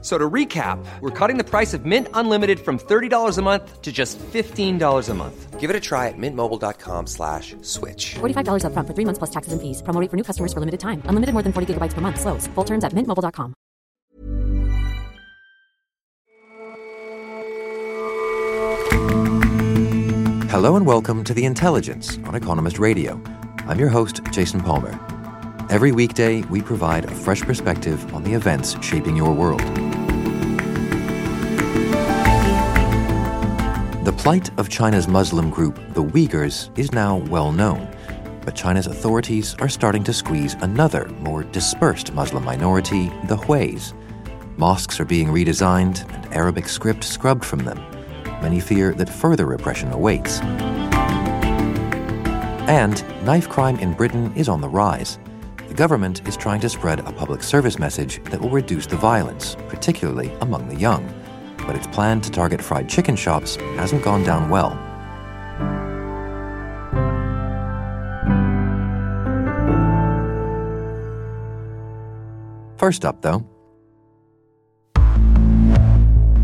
So to recap, we're cutting the price of Mint Unlimited from $30 a month to just $15 a month. Give it a try at mintmobile.com slash switch. $45 upfront for three months plus taxes and fees. Promo rate for new customers for limited time. Unlimited more than 40 gigabytes per month. Slows. Full terms at mintmobile.com. Hello and welcome to The Intelligence on Economist Radio. I'm your host, Jason Palmer. Every weekday, we provide a fresh perspective on the events shaping your world. Plight of China's Muslim group, the Uyghurs, is now well known. But China's authorities are starting to squeeze another, more dispersed Muslim minority, the Huis. Mosques are being redesigned and Arabic script scrubbed from them. Many fear that further repression awaits. And knife crime in Britain is on the rise. The government is trying to spread a public service message that will reduce the violence, particularly among the young. But its plan to target fried chicken shops hasn't gone down well. First up, though,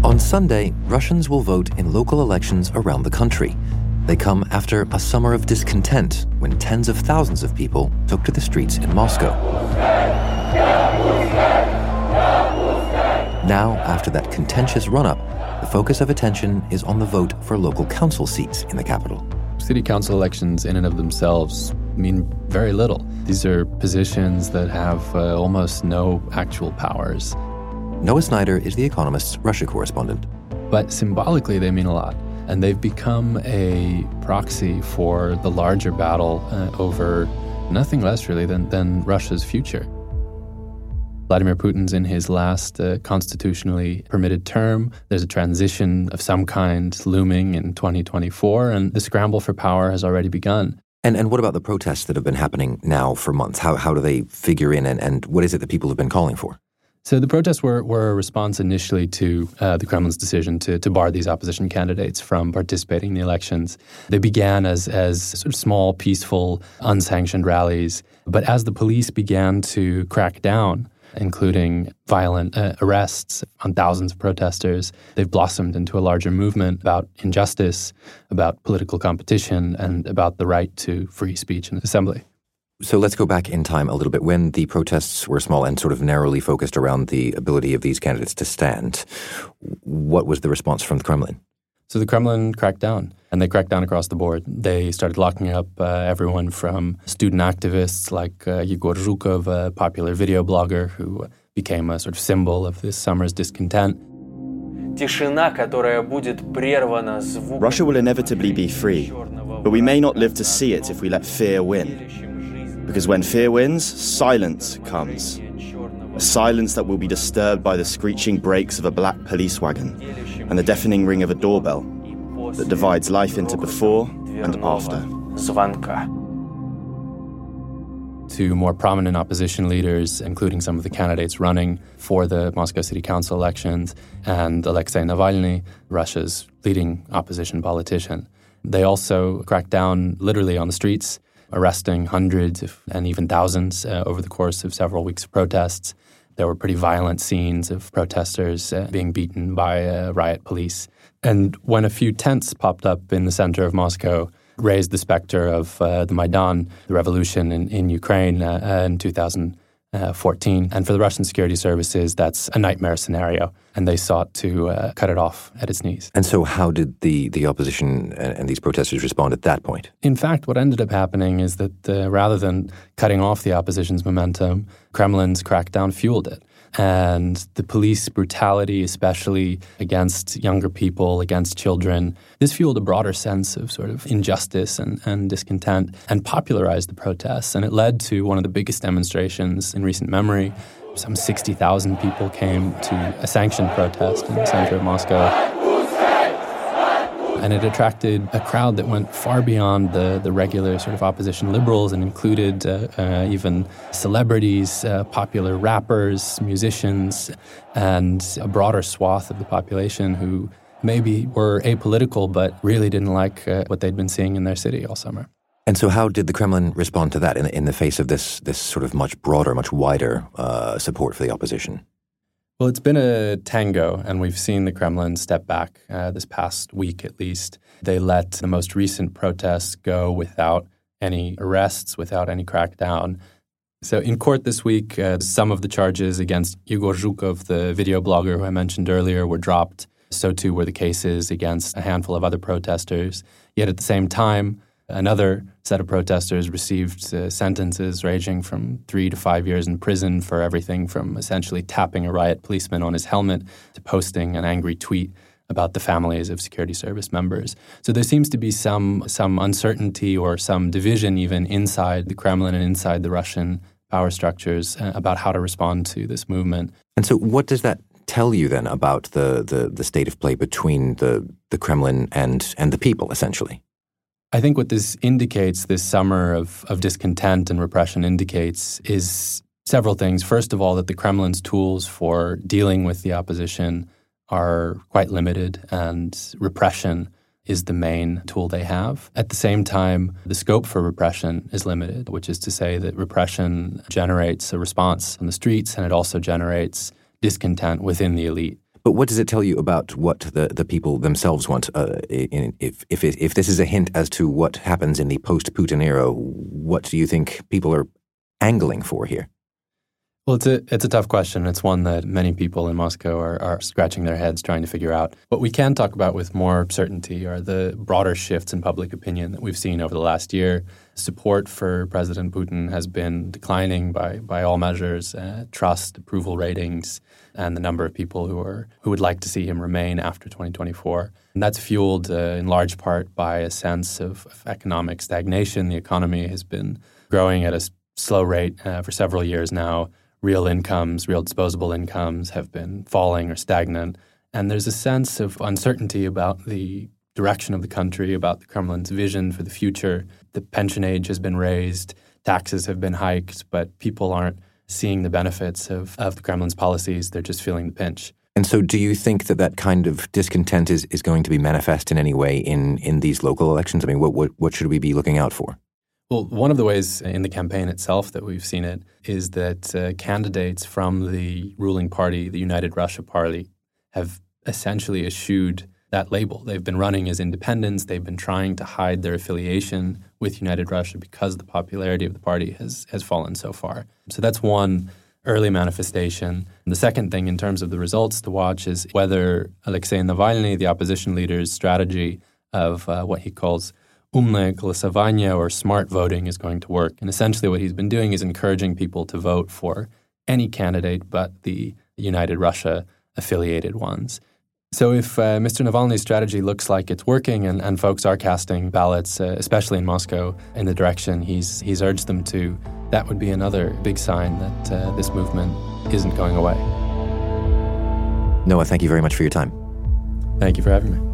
on Sunday, Russians will vote in local elections around the country. They come after a summer of discontent when tens of thousands of people took to the streets in Moscow. Now, after that contentious run up, the focus of attention is on the vote for local council seats in the capital. City council elections, in and of themselves, mean very little. These are positions that have uh, almost no actual powers. Noah Sneider is The Economist's Russia correspondent. But symbolically, they mean a lot. And they've become a proxy for the larger battle uh, over nothing less, really, than, than Russia's future. Vladimir Putin's in his last uh, constitutionally permitted term. There's a transition of some kind looming in 2024, and the scramble for power has already begun. And, and what about the protests that have been happening now for months? How, how do they figure in, and, and what is it that people have been calling for? So the protests were, were a response initially to uh, the Kremlin's decision to, to bar these opposition candidates from participating in the elections. They began as, as sort of small, peaceful, unsanctioned rallies. But as the police began to crack down, including violent uh, arrests on thousands of protesters, they've blossomed into a larger movement about injustice, about political competition, and about the right to free speech and assembly. So let's go back in time a little bit. When the protests were small and sort of narrowly focused around the ability of these candidates to stand, what was the response from the Kremlin? So the Kremlin cracked down, and they cracked down across the board. They started locking up uh, everyone from student activists like uh, Yegor Zhukov, a popular video blogger who became a sort of symbol of this summer's discontent. Russia will inevitably be free, but we may not live to see it if we let fear win. Because when fear wins, silence comes. A silence that will be disturbed by the screeching brakes of a black police wagon and the deafening ring of a doorbell that divides life into before and after. To more prominent opposition leaders, including some of the candidates running for the Moscow City Council elections, and Alexei Navalny, Russia's leading opposition politician. They also cracked down literally on the streets arresting hundreds and even thousands uh, over the course of several weeks of protests. There were pretty violent scenes of protesters uh, being beaten by uh, riot police. And when a few tents popped up in the center of Moscow, raised the specter of uh, the Maidan, the revolution in, in Ukraine uh, in 2000, uh, 14. And for the Russian security services, that's a nightmare scenario. And they sought to uh, cut it off at its knees. And so, how did the, the opposition and, and these protesters respond at that point? In fact, what ended up happening is that uh, rather than cutting off the opposition's momentum, Kremlin's crackdown fueled it and the police brutality, especially against younger people, against children, this fueled a broader sense of sort of injustice and, and discontent and popularized the protests. And it led to one of the biggest demonstrations in recent memory. Some 60,000 people came to a sanctioned protest in the center of Moscow. and it attracted a crowd that went far beyond the, the regular sort of opposition liberals and included uh, uh, even celebrities, uh, popular rappers, musicians, and a broader swath of the population who maybe were apolitical but really didn't like uh, what they'd been seeing in their city all summer. And so, how did the Kremlin respond to that in, in the face of this, this sort of much broader, much wider uh, support for the opposition? Well, it's been a tango, and we've seen the Kremlin step back uh, this past week at least. They let the most recent protests go without any arrests, without any crackdown. So, in court this week, uh, some of the charges against Yegor Zhukov, the video blogger who I mentioned earlier, were dropped. So, too, were the cases against a handful of other protesters. Yet at the same time, Another set of protesters received uh, sentences ranging from three to five years in prison for everything from essentially tapping a riot policeman on his helmet to posting an angry tweet about the families of security service members. So there seems to be some some uncertainty or some division even inside the Kremlin and inside the Russian power structures uh, about how to respond to this movement. And so what does that tell you then about the, the, the state of play between the, the Kremlin and, and the people, essentially? I think what this indicates, this summer of, of discontent and repression indicates, is several things. First of all, that the Kremlin's tools for dealing with the opposition are quite limited, and repression is the main tool they have. At the same time, the scope for repression is limited, which is to say that repression generates a response on the streets and it also generates discontent within the elite. But what does it tell you about what the, the people themselves want? Uh, in, if, if, if this is a hint as to what happens in the post Putin era, what do you think people are angling for here? Well, it's a, it's a tough question. It's one that many people in Moscow are, are scratching their heads trying to figure out. What we can talk about with more certainty are the broader shifts in public opinion that we've seen over the last year. Support for President Putin has been declining by, by all measures. Uh, trust, approval ratings, and the number of people who are who would like to see him remain after 2024. And that's fueled uh, in large part by a sense of, of, economic stagnation. The economy has been growing at a slow rate uh, for several years now. Real incomes, real disposable incomes have been falling or stagnant. And there's a sense of uncertainty about the direction of the country, about the Kremlin's vision for the future. The pension age has been raised, taxes have been hiked, but people aren't seeing the benefits of, of the Kremlin's policies. They're just feeling the pinch. And so, do you think that that kind of discontent is, is going to be manifest in any way in, in these local elections? I mean, what, what, what should we be looking out for? Well, one of the ways in the campaign itself that we've seen it is that uh, candidates from the ruling party, the United Russia Party, have essentially eschewed that label. They've been running as independents. They've been trying to hide their affiliation with United Russia because the popularity of the party has has fallen so far. So that's one early manifestation. And the second thing, in terms of the results to watch, is whether Alexei Navalny, the opposition leader's strategy of uh, what he calls umne or smart voting is going to work. And essentially, what he's been doing is encouraging people to vote for any candidate but the United Russia affiliated ones. So, if uh, Mr. Navalny's strategy looks like it's working and, and folks are casting ballots, uh, especially in Moscow, in the direction he's, he's urged them to, that would be another big sign that uh, this movement isn't going away. Noah, thank you very much for your time. Thank you for having me.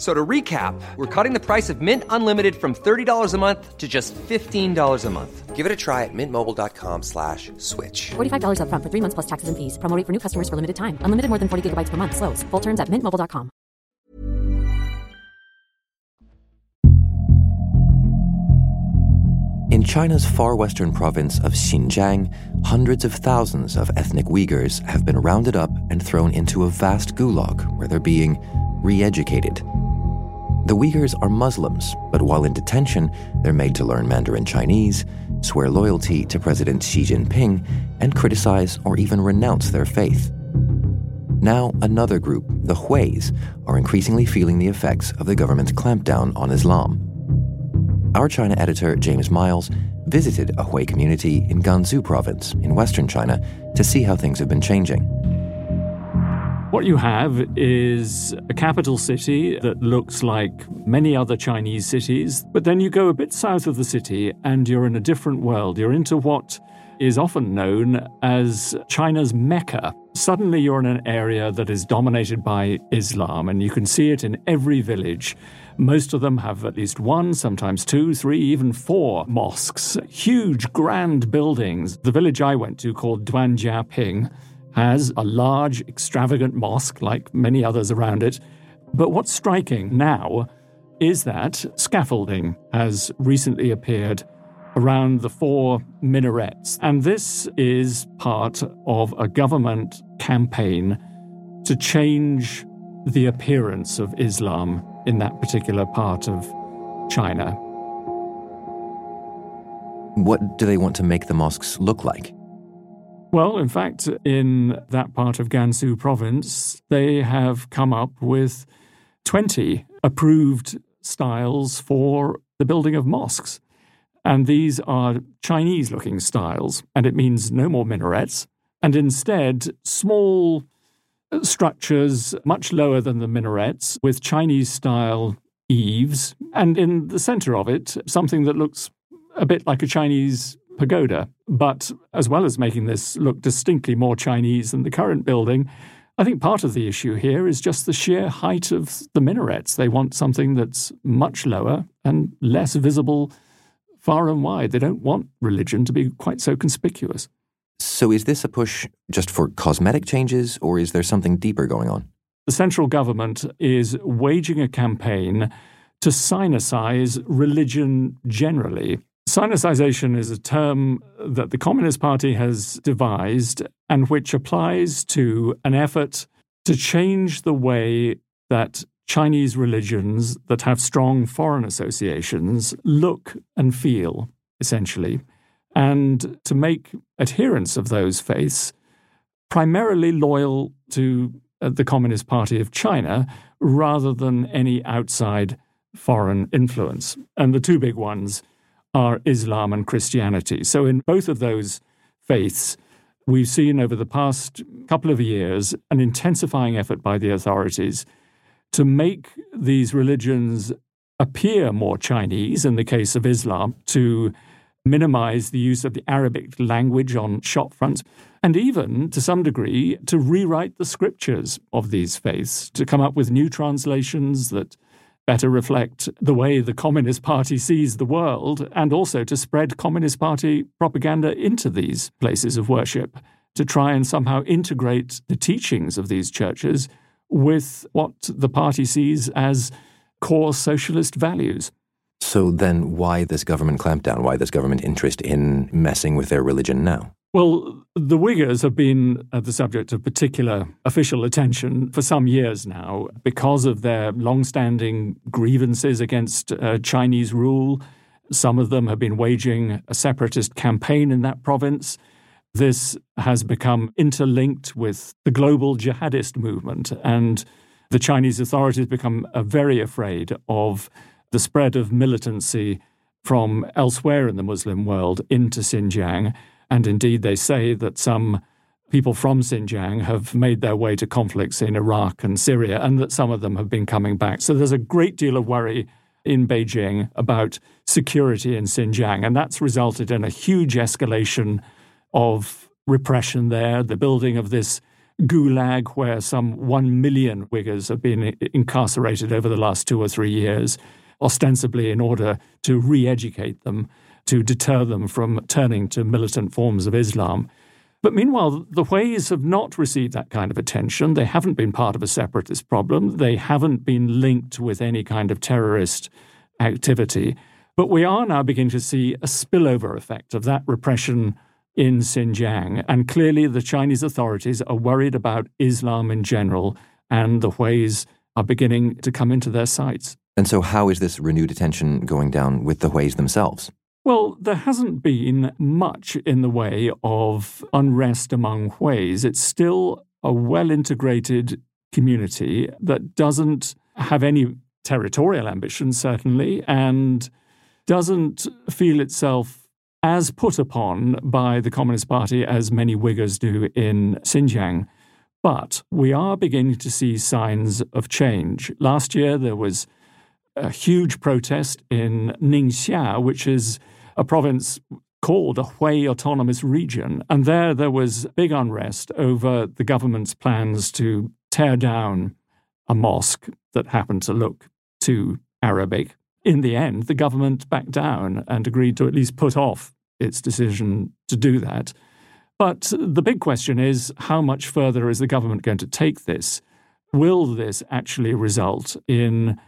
So to recap, we're cutting the price of Mint Unlimited from $30 a month to just $15 a month. Give it a try at mintmobile.com slash switch. $45 up front for three months plus taxes and fees. Promoting for new customers for limited time. Unlimited more than 40 gigabytes per month. Slows. Full terms at mintmobile.com. In China's far western province of Xinjiang, hundreds of thousands of ethnic Uyghurs have been rounded up and thrown into a vast gulag where they're being re educated. The Uyghurs are Muslims, but while in detention, they're made to learn Mandarin Chinese, swear loyalty to President Xi Jinping, and criticize or even renounce their faith. Now, another group, the Huis, are increasingly feeling the effects of the government's clampdown on Islam. our China editor, James Miles, visited a Hui community in Gansu province in western China to see how things have been changing. What you have is a capital city that looks like many other Chinese cities, but then you go a bit south of the city and you're in a different world. You're into what is often known as China's Mecca. Suddenly, you're in an area that is dominated by Islam, and you can see it in every village. Most of them have at least one, sometimes two, three, even four mosques. Huge, grand buildings. The village I went to, called Duanjiaping, has a large, extravagant mosque, like many others around it. But what's striking now is that scaffolding has recently appeared around the four minarets. And this is part of a government campaign to change the appearance of Islam in that particular part of China. What do they want to make the mosques look like? Well, in fact, in that part of Gansu province, they have come up with 20 approved styles for the building of mosques. And these are Chinese looking styles, and it means no more minarets, and instead small uh, structures much lower than the minarets with Chinese style eaves, and in the center of it, something that looks a bit like a Chinese pagoda. But as well as making this look distinctly more Chinese than the current building, I think part of the issue here is just the sheer height of the minarets. They want something that's much lower and less visible far and wide. They don't want religion to be quite so conspicuous. So, is this a push just for cosmetic changes, or is there something deeper going on? The central government is waging a campaign to sinicize religion generally. Sinicization is a term that the Communist Party has devised and which applies to an effort to change the way that Chinese religions that have strong foreign associations look and feel, essentially and to make adherents of those faiths primarily loyal to uh, the Communist Party of China rather than any outside foreign influence. And the two big ones are Islam and Christianity. So, in both of those faiths, we've seen over the past couple of years an intensifying effort by the authorities to make these religions appear more Chinese, in the case of Islam, to minimize the use of the Arabic language on shop fronts, and even, to some degree, to rewrite the scriptures of these faiths, to come up with new translations that better reflect the way the Communist Party sees the world, and also to spread Communist Party propaganda into these places of worship, to try and somehow integrate the teachings of these churches with what the party sees as core socialist values. So then, why this government clampdown? Why this government interest in messing with their religion now? Well, the Uyghurs have been the subject of particular official attention for some years now because of their long-standing grievances against uh, Chinese rule. Some of them have been waging a separatist campaign in that province. This has become interlinked with the global jihadist movement, and the Chinese authorities become uh, very afraid of the spread of militancy from elsewhere in the Muslim world into Xinjiang. And indeed, they say that some people from Xinjiang have made their way to conflicts in Iraq and Syria, and that some of them have been coming back. So there's a great deal of worry in Beijing about security in Xinjiang, and that's resulted in a huge escalation of repression there, the building of this gulag where some 1 million Uyghurs have been incarcerated over the last two or three years ostensibly in order to re educate them, to deter them from turning to militant forms of Islam. But meanwhile, the Huis have not received that kind of attention. They haven't been part of a separatist problem. They haven't been linked with any kind of terrorist activity. But we are now beginning to see a spillover effect of that repression in Xinjiang. And clearly, the Chinese authorities are worried about Islam in general, and the Huis are beginning to come into their sights. And so, how is this renewed attention going down with the Huis themselves? Well, there hasn't been much in the way of unrest among Huis. It's still a well integrated community that doesn't have any territorial ambitions, certainly, and doesn't feel itself as put upon by the Communist Party as many Uyghurs do in Xinjiang. But we are beginning to see signs of change. Last year, there was a huge protest in Ningxia, which is a province called a Hui Autonomous Region. And there, there was big unrest over the government's plans to tear down a mosque that happened to look too Arabic. In the end, the government backed down and agreed to at least put off its decision to do that. But the big question is how much further is the government going to take this? Will this actually result in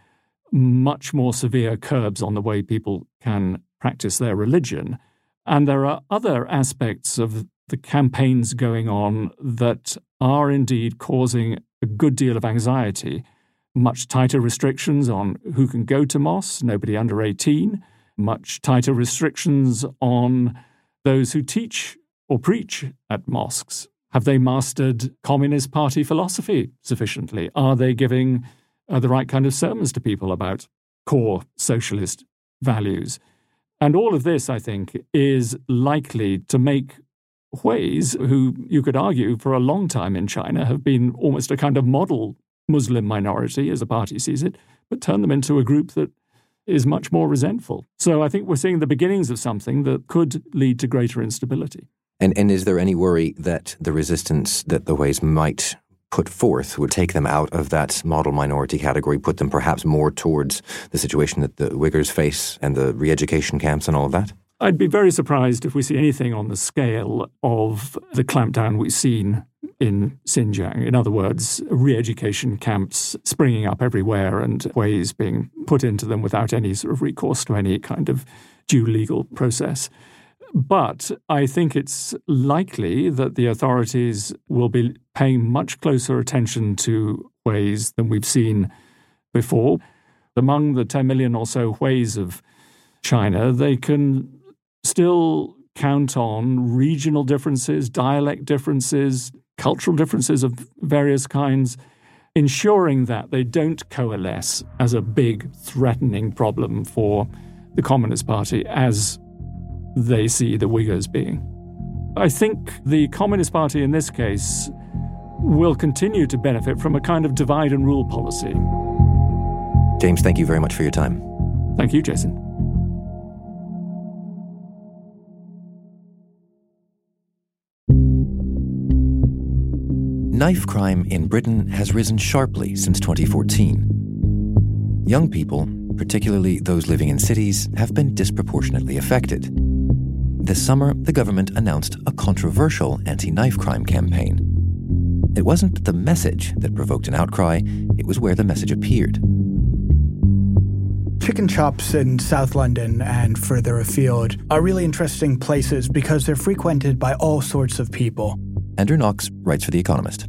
much more severe curbs on the way people can practice their religion? And there are other aspects of the campaigns going on that are indeed causing a good deal of anxiety. Much tighter restrictions on who can go to mosques, nobody under 18, much tighter restrictions on those who teach or preach at mosques. Have they mastered Communist Party philosophy sufficiently? Are they giving uh, the right kind of sermons to people about core socialist values? And all of this, I think, is likely to make Hui's, who you could argue for a long time in China have been almost a kind of model Muslim minority, as the party sees it, but turn them into a group that is much more resentful. So I think we're seeing the beginnings of something that could lead to greater instability. And, and is there any worry that the resistance that the Hui's might put forth would take them out of that model minority category, put them perhaps more towards the situation that the Uyghurs face and the re education camps and all of that? I'd be very surprised if we see anything on the scale of the clampdown we've seen in Xinjiang. In other words, re education camps springing up everywhere and Huis being put into them without any sort of recourse to any kind of due legal process. But I think it's likely that the authorities will be paying much closer attention to Hui's than we've seen before. Among the 10 million or so Hui's of China, they can still count on regional differences, dialect differences, cultural differences of various kinds, ensuring that they don't coalesce as a big threatening problem for the Communist Party as they see the Uyghurs being. I think the Communist Party in this case will continue to benefit from a kind of divide and rule policy. James, thank you very much for your time. Thank you, Jason. Knife crime in Britain has risen sharply since 2014. Young people, particularly those living in cities, have been disproportionately affected. This summer, the government announced a controversial anti knife crime campaign. It wasn't the message that provoked an outcry, it was where the message appeared. Chicken shops in South London and further afield are really interesting places because they're frequented by all sorts of people. Andrew Knox writes for The Economist.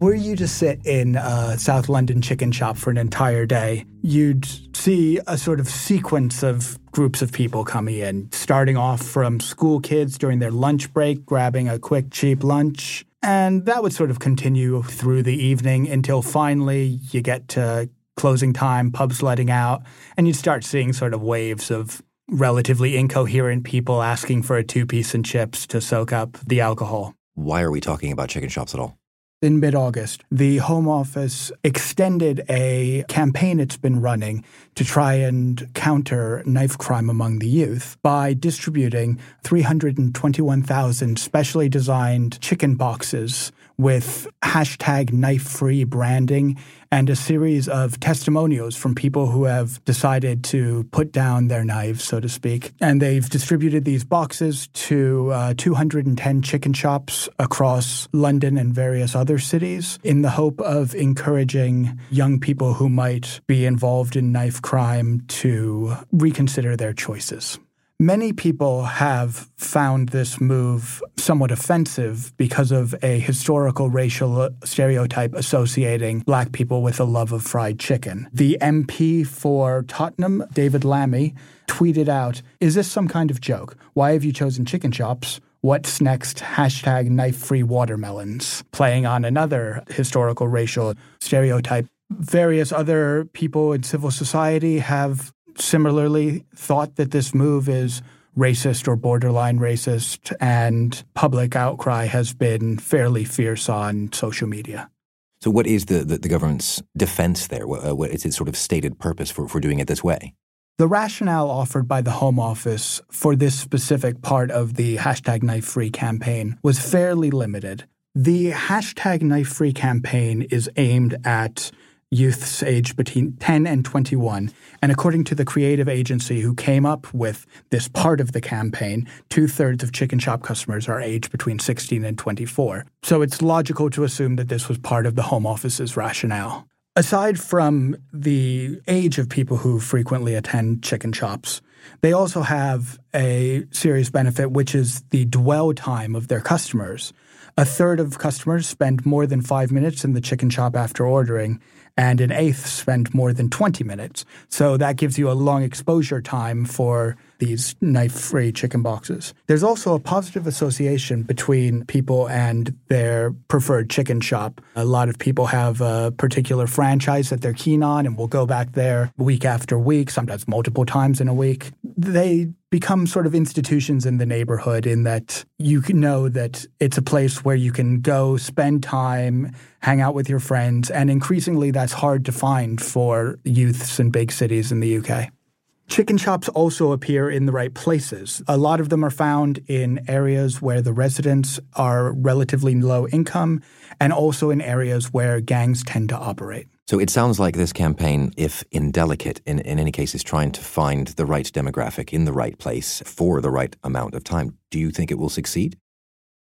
Were you to sit in a South London chicken shop for an entire day, you'd see a sort of sequence of groups of people coming in, starting off from school kids during their lunch break, grabbing a quick, cheap lunch. And that would sort of continue through the evening until finally you get to closing time, pubs letting out, and you'd start seeing sort of waves of relatively incoherent people asking for a two piece and chips to soak up the alcohol. Why are we talking about chicken shops at all? In mid August, the Home Office extended a campaign it's been running to try and counter knife crime among the youth by distributing 321,000 specially designed chicken boxes with hashtag knife free branding and a series of testimonials from people who have decided to put down their knives, so to speak. And they've distributed these boxes to uh, 210 chicken shops across London and various other cities in the hope of encouraging young people who might be involved in knife crime to reconsider their choices. Many people have found this move somewhat offensive because of a historical racial stereotype associating black people with a love of fried chicken. The MP for Tottenham, David Lammy, tweeted out Is this some kind of joke? Why have you chosen chicken shops? What's next? Hashtag knife free watermelons. Playing on another historical racial stereotype. Various other people in civil society have similarly thought that this move is racist or borderline racist, and public outcry has been fairly fierce on social media. So, what is the, the, the government's defense there? What, uh, what is its sort of stated purpose for, for doing it this way? The rationale offered by the Home Office for this specific part of the hashtag knife free campaign was fairly limited. The hashtag knife free campaign is aimed at youths aged between 10 and 21. And according to the creative agency who came up with this part of the campaign, two thirds of chicken shop customers are aged between 16 and 24. So it's logical to assume that this was part of the Home Office's rationale. Aside from the age of people who frequently attend chicken shops, they also have a serious benefit, which is the dwell time of their customers. A third of customers spend more than five minutes in the chicken shop after ordering, and an eighth spend more than 20 minutes. So that gives you a long exposure time for these knife free chicken boxes. There's also a positive association between people and their preferred chicken shop. A lot of people have a particular franchise that they're keen on and will go back there week after week, sometimes multiple times in a week. They become sort of institutions in the neighborhood in that you know that it's a place where you can go spend time, hang out with your friends, and increasingly that's hard to find for youths in big cities in the UK. Chicken shops also appear in the right places. A lot of them are found in areas where the residents are relatively low income and also in areas where gangs tend to operate. So it sounds like this campaign, if indelicate, in, in any case, is trying to find the right demographic in the right place for the right amount of time. Do you think it will succeed?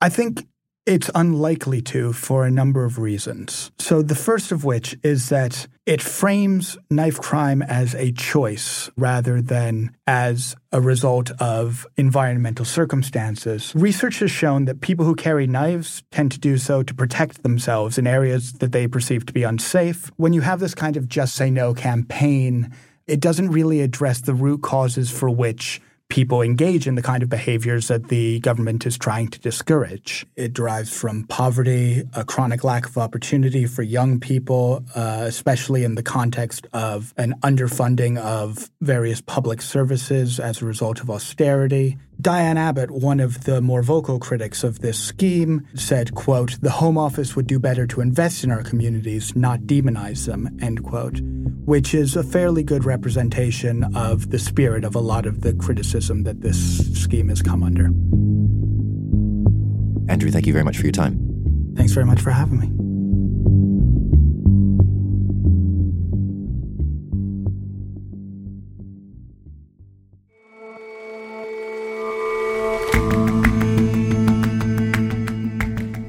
I think it's unlikely to for a number of reasons. So, the first of which is that it frames knife crime as a choice rather than as a result of environmental circumstances. Research has shown that people who carry knives tend to do so to protect themselves in areas that they perceive to be unsafe. When you have this kind of just say no campaign, it doesn't really address the root causes for which people engage in the kind of behaviors that the government is trying to discourage. It derives from poverty, a chronic lack of opportunity for young people, uh, especially in the context of an underfunding of various public services as a result of austerity. Diane Abbott, one of the more vocal critics of this scheme, said, quote, the Home Office would do better to invest in our communities, not demonize them, end quote, which is a fairly good representation of the spirit of a lot of the criticism that this scheme has come under. Andrew, thank you very much for your time. Thanks very much for having me.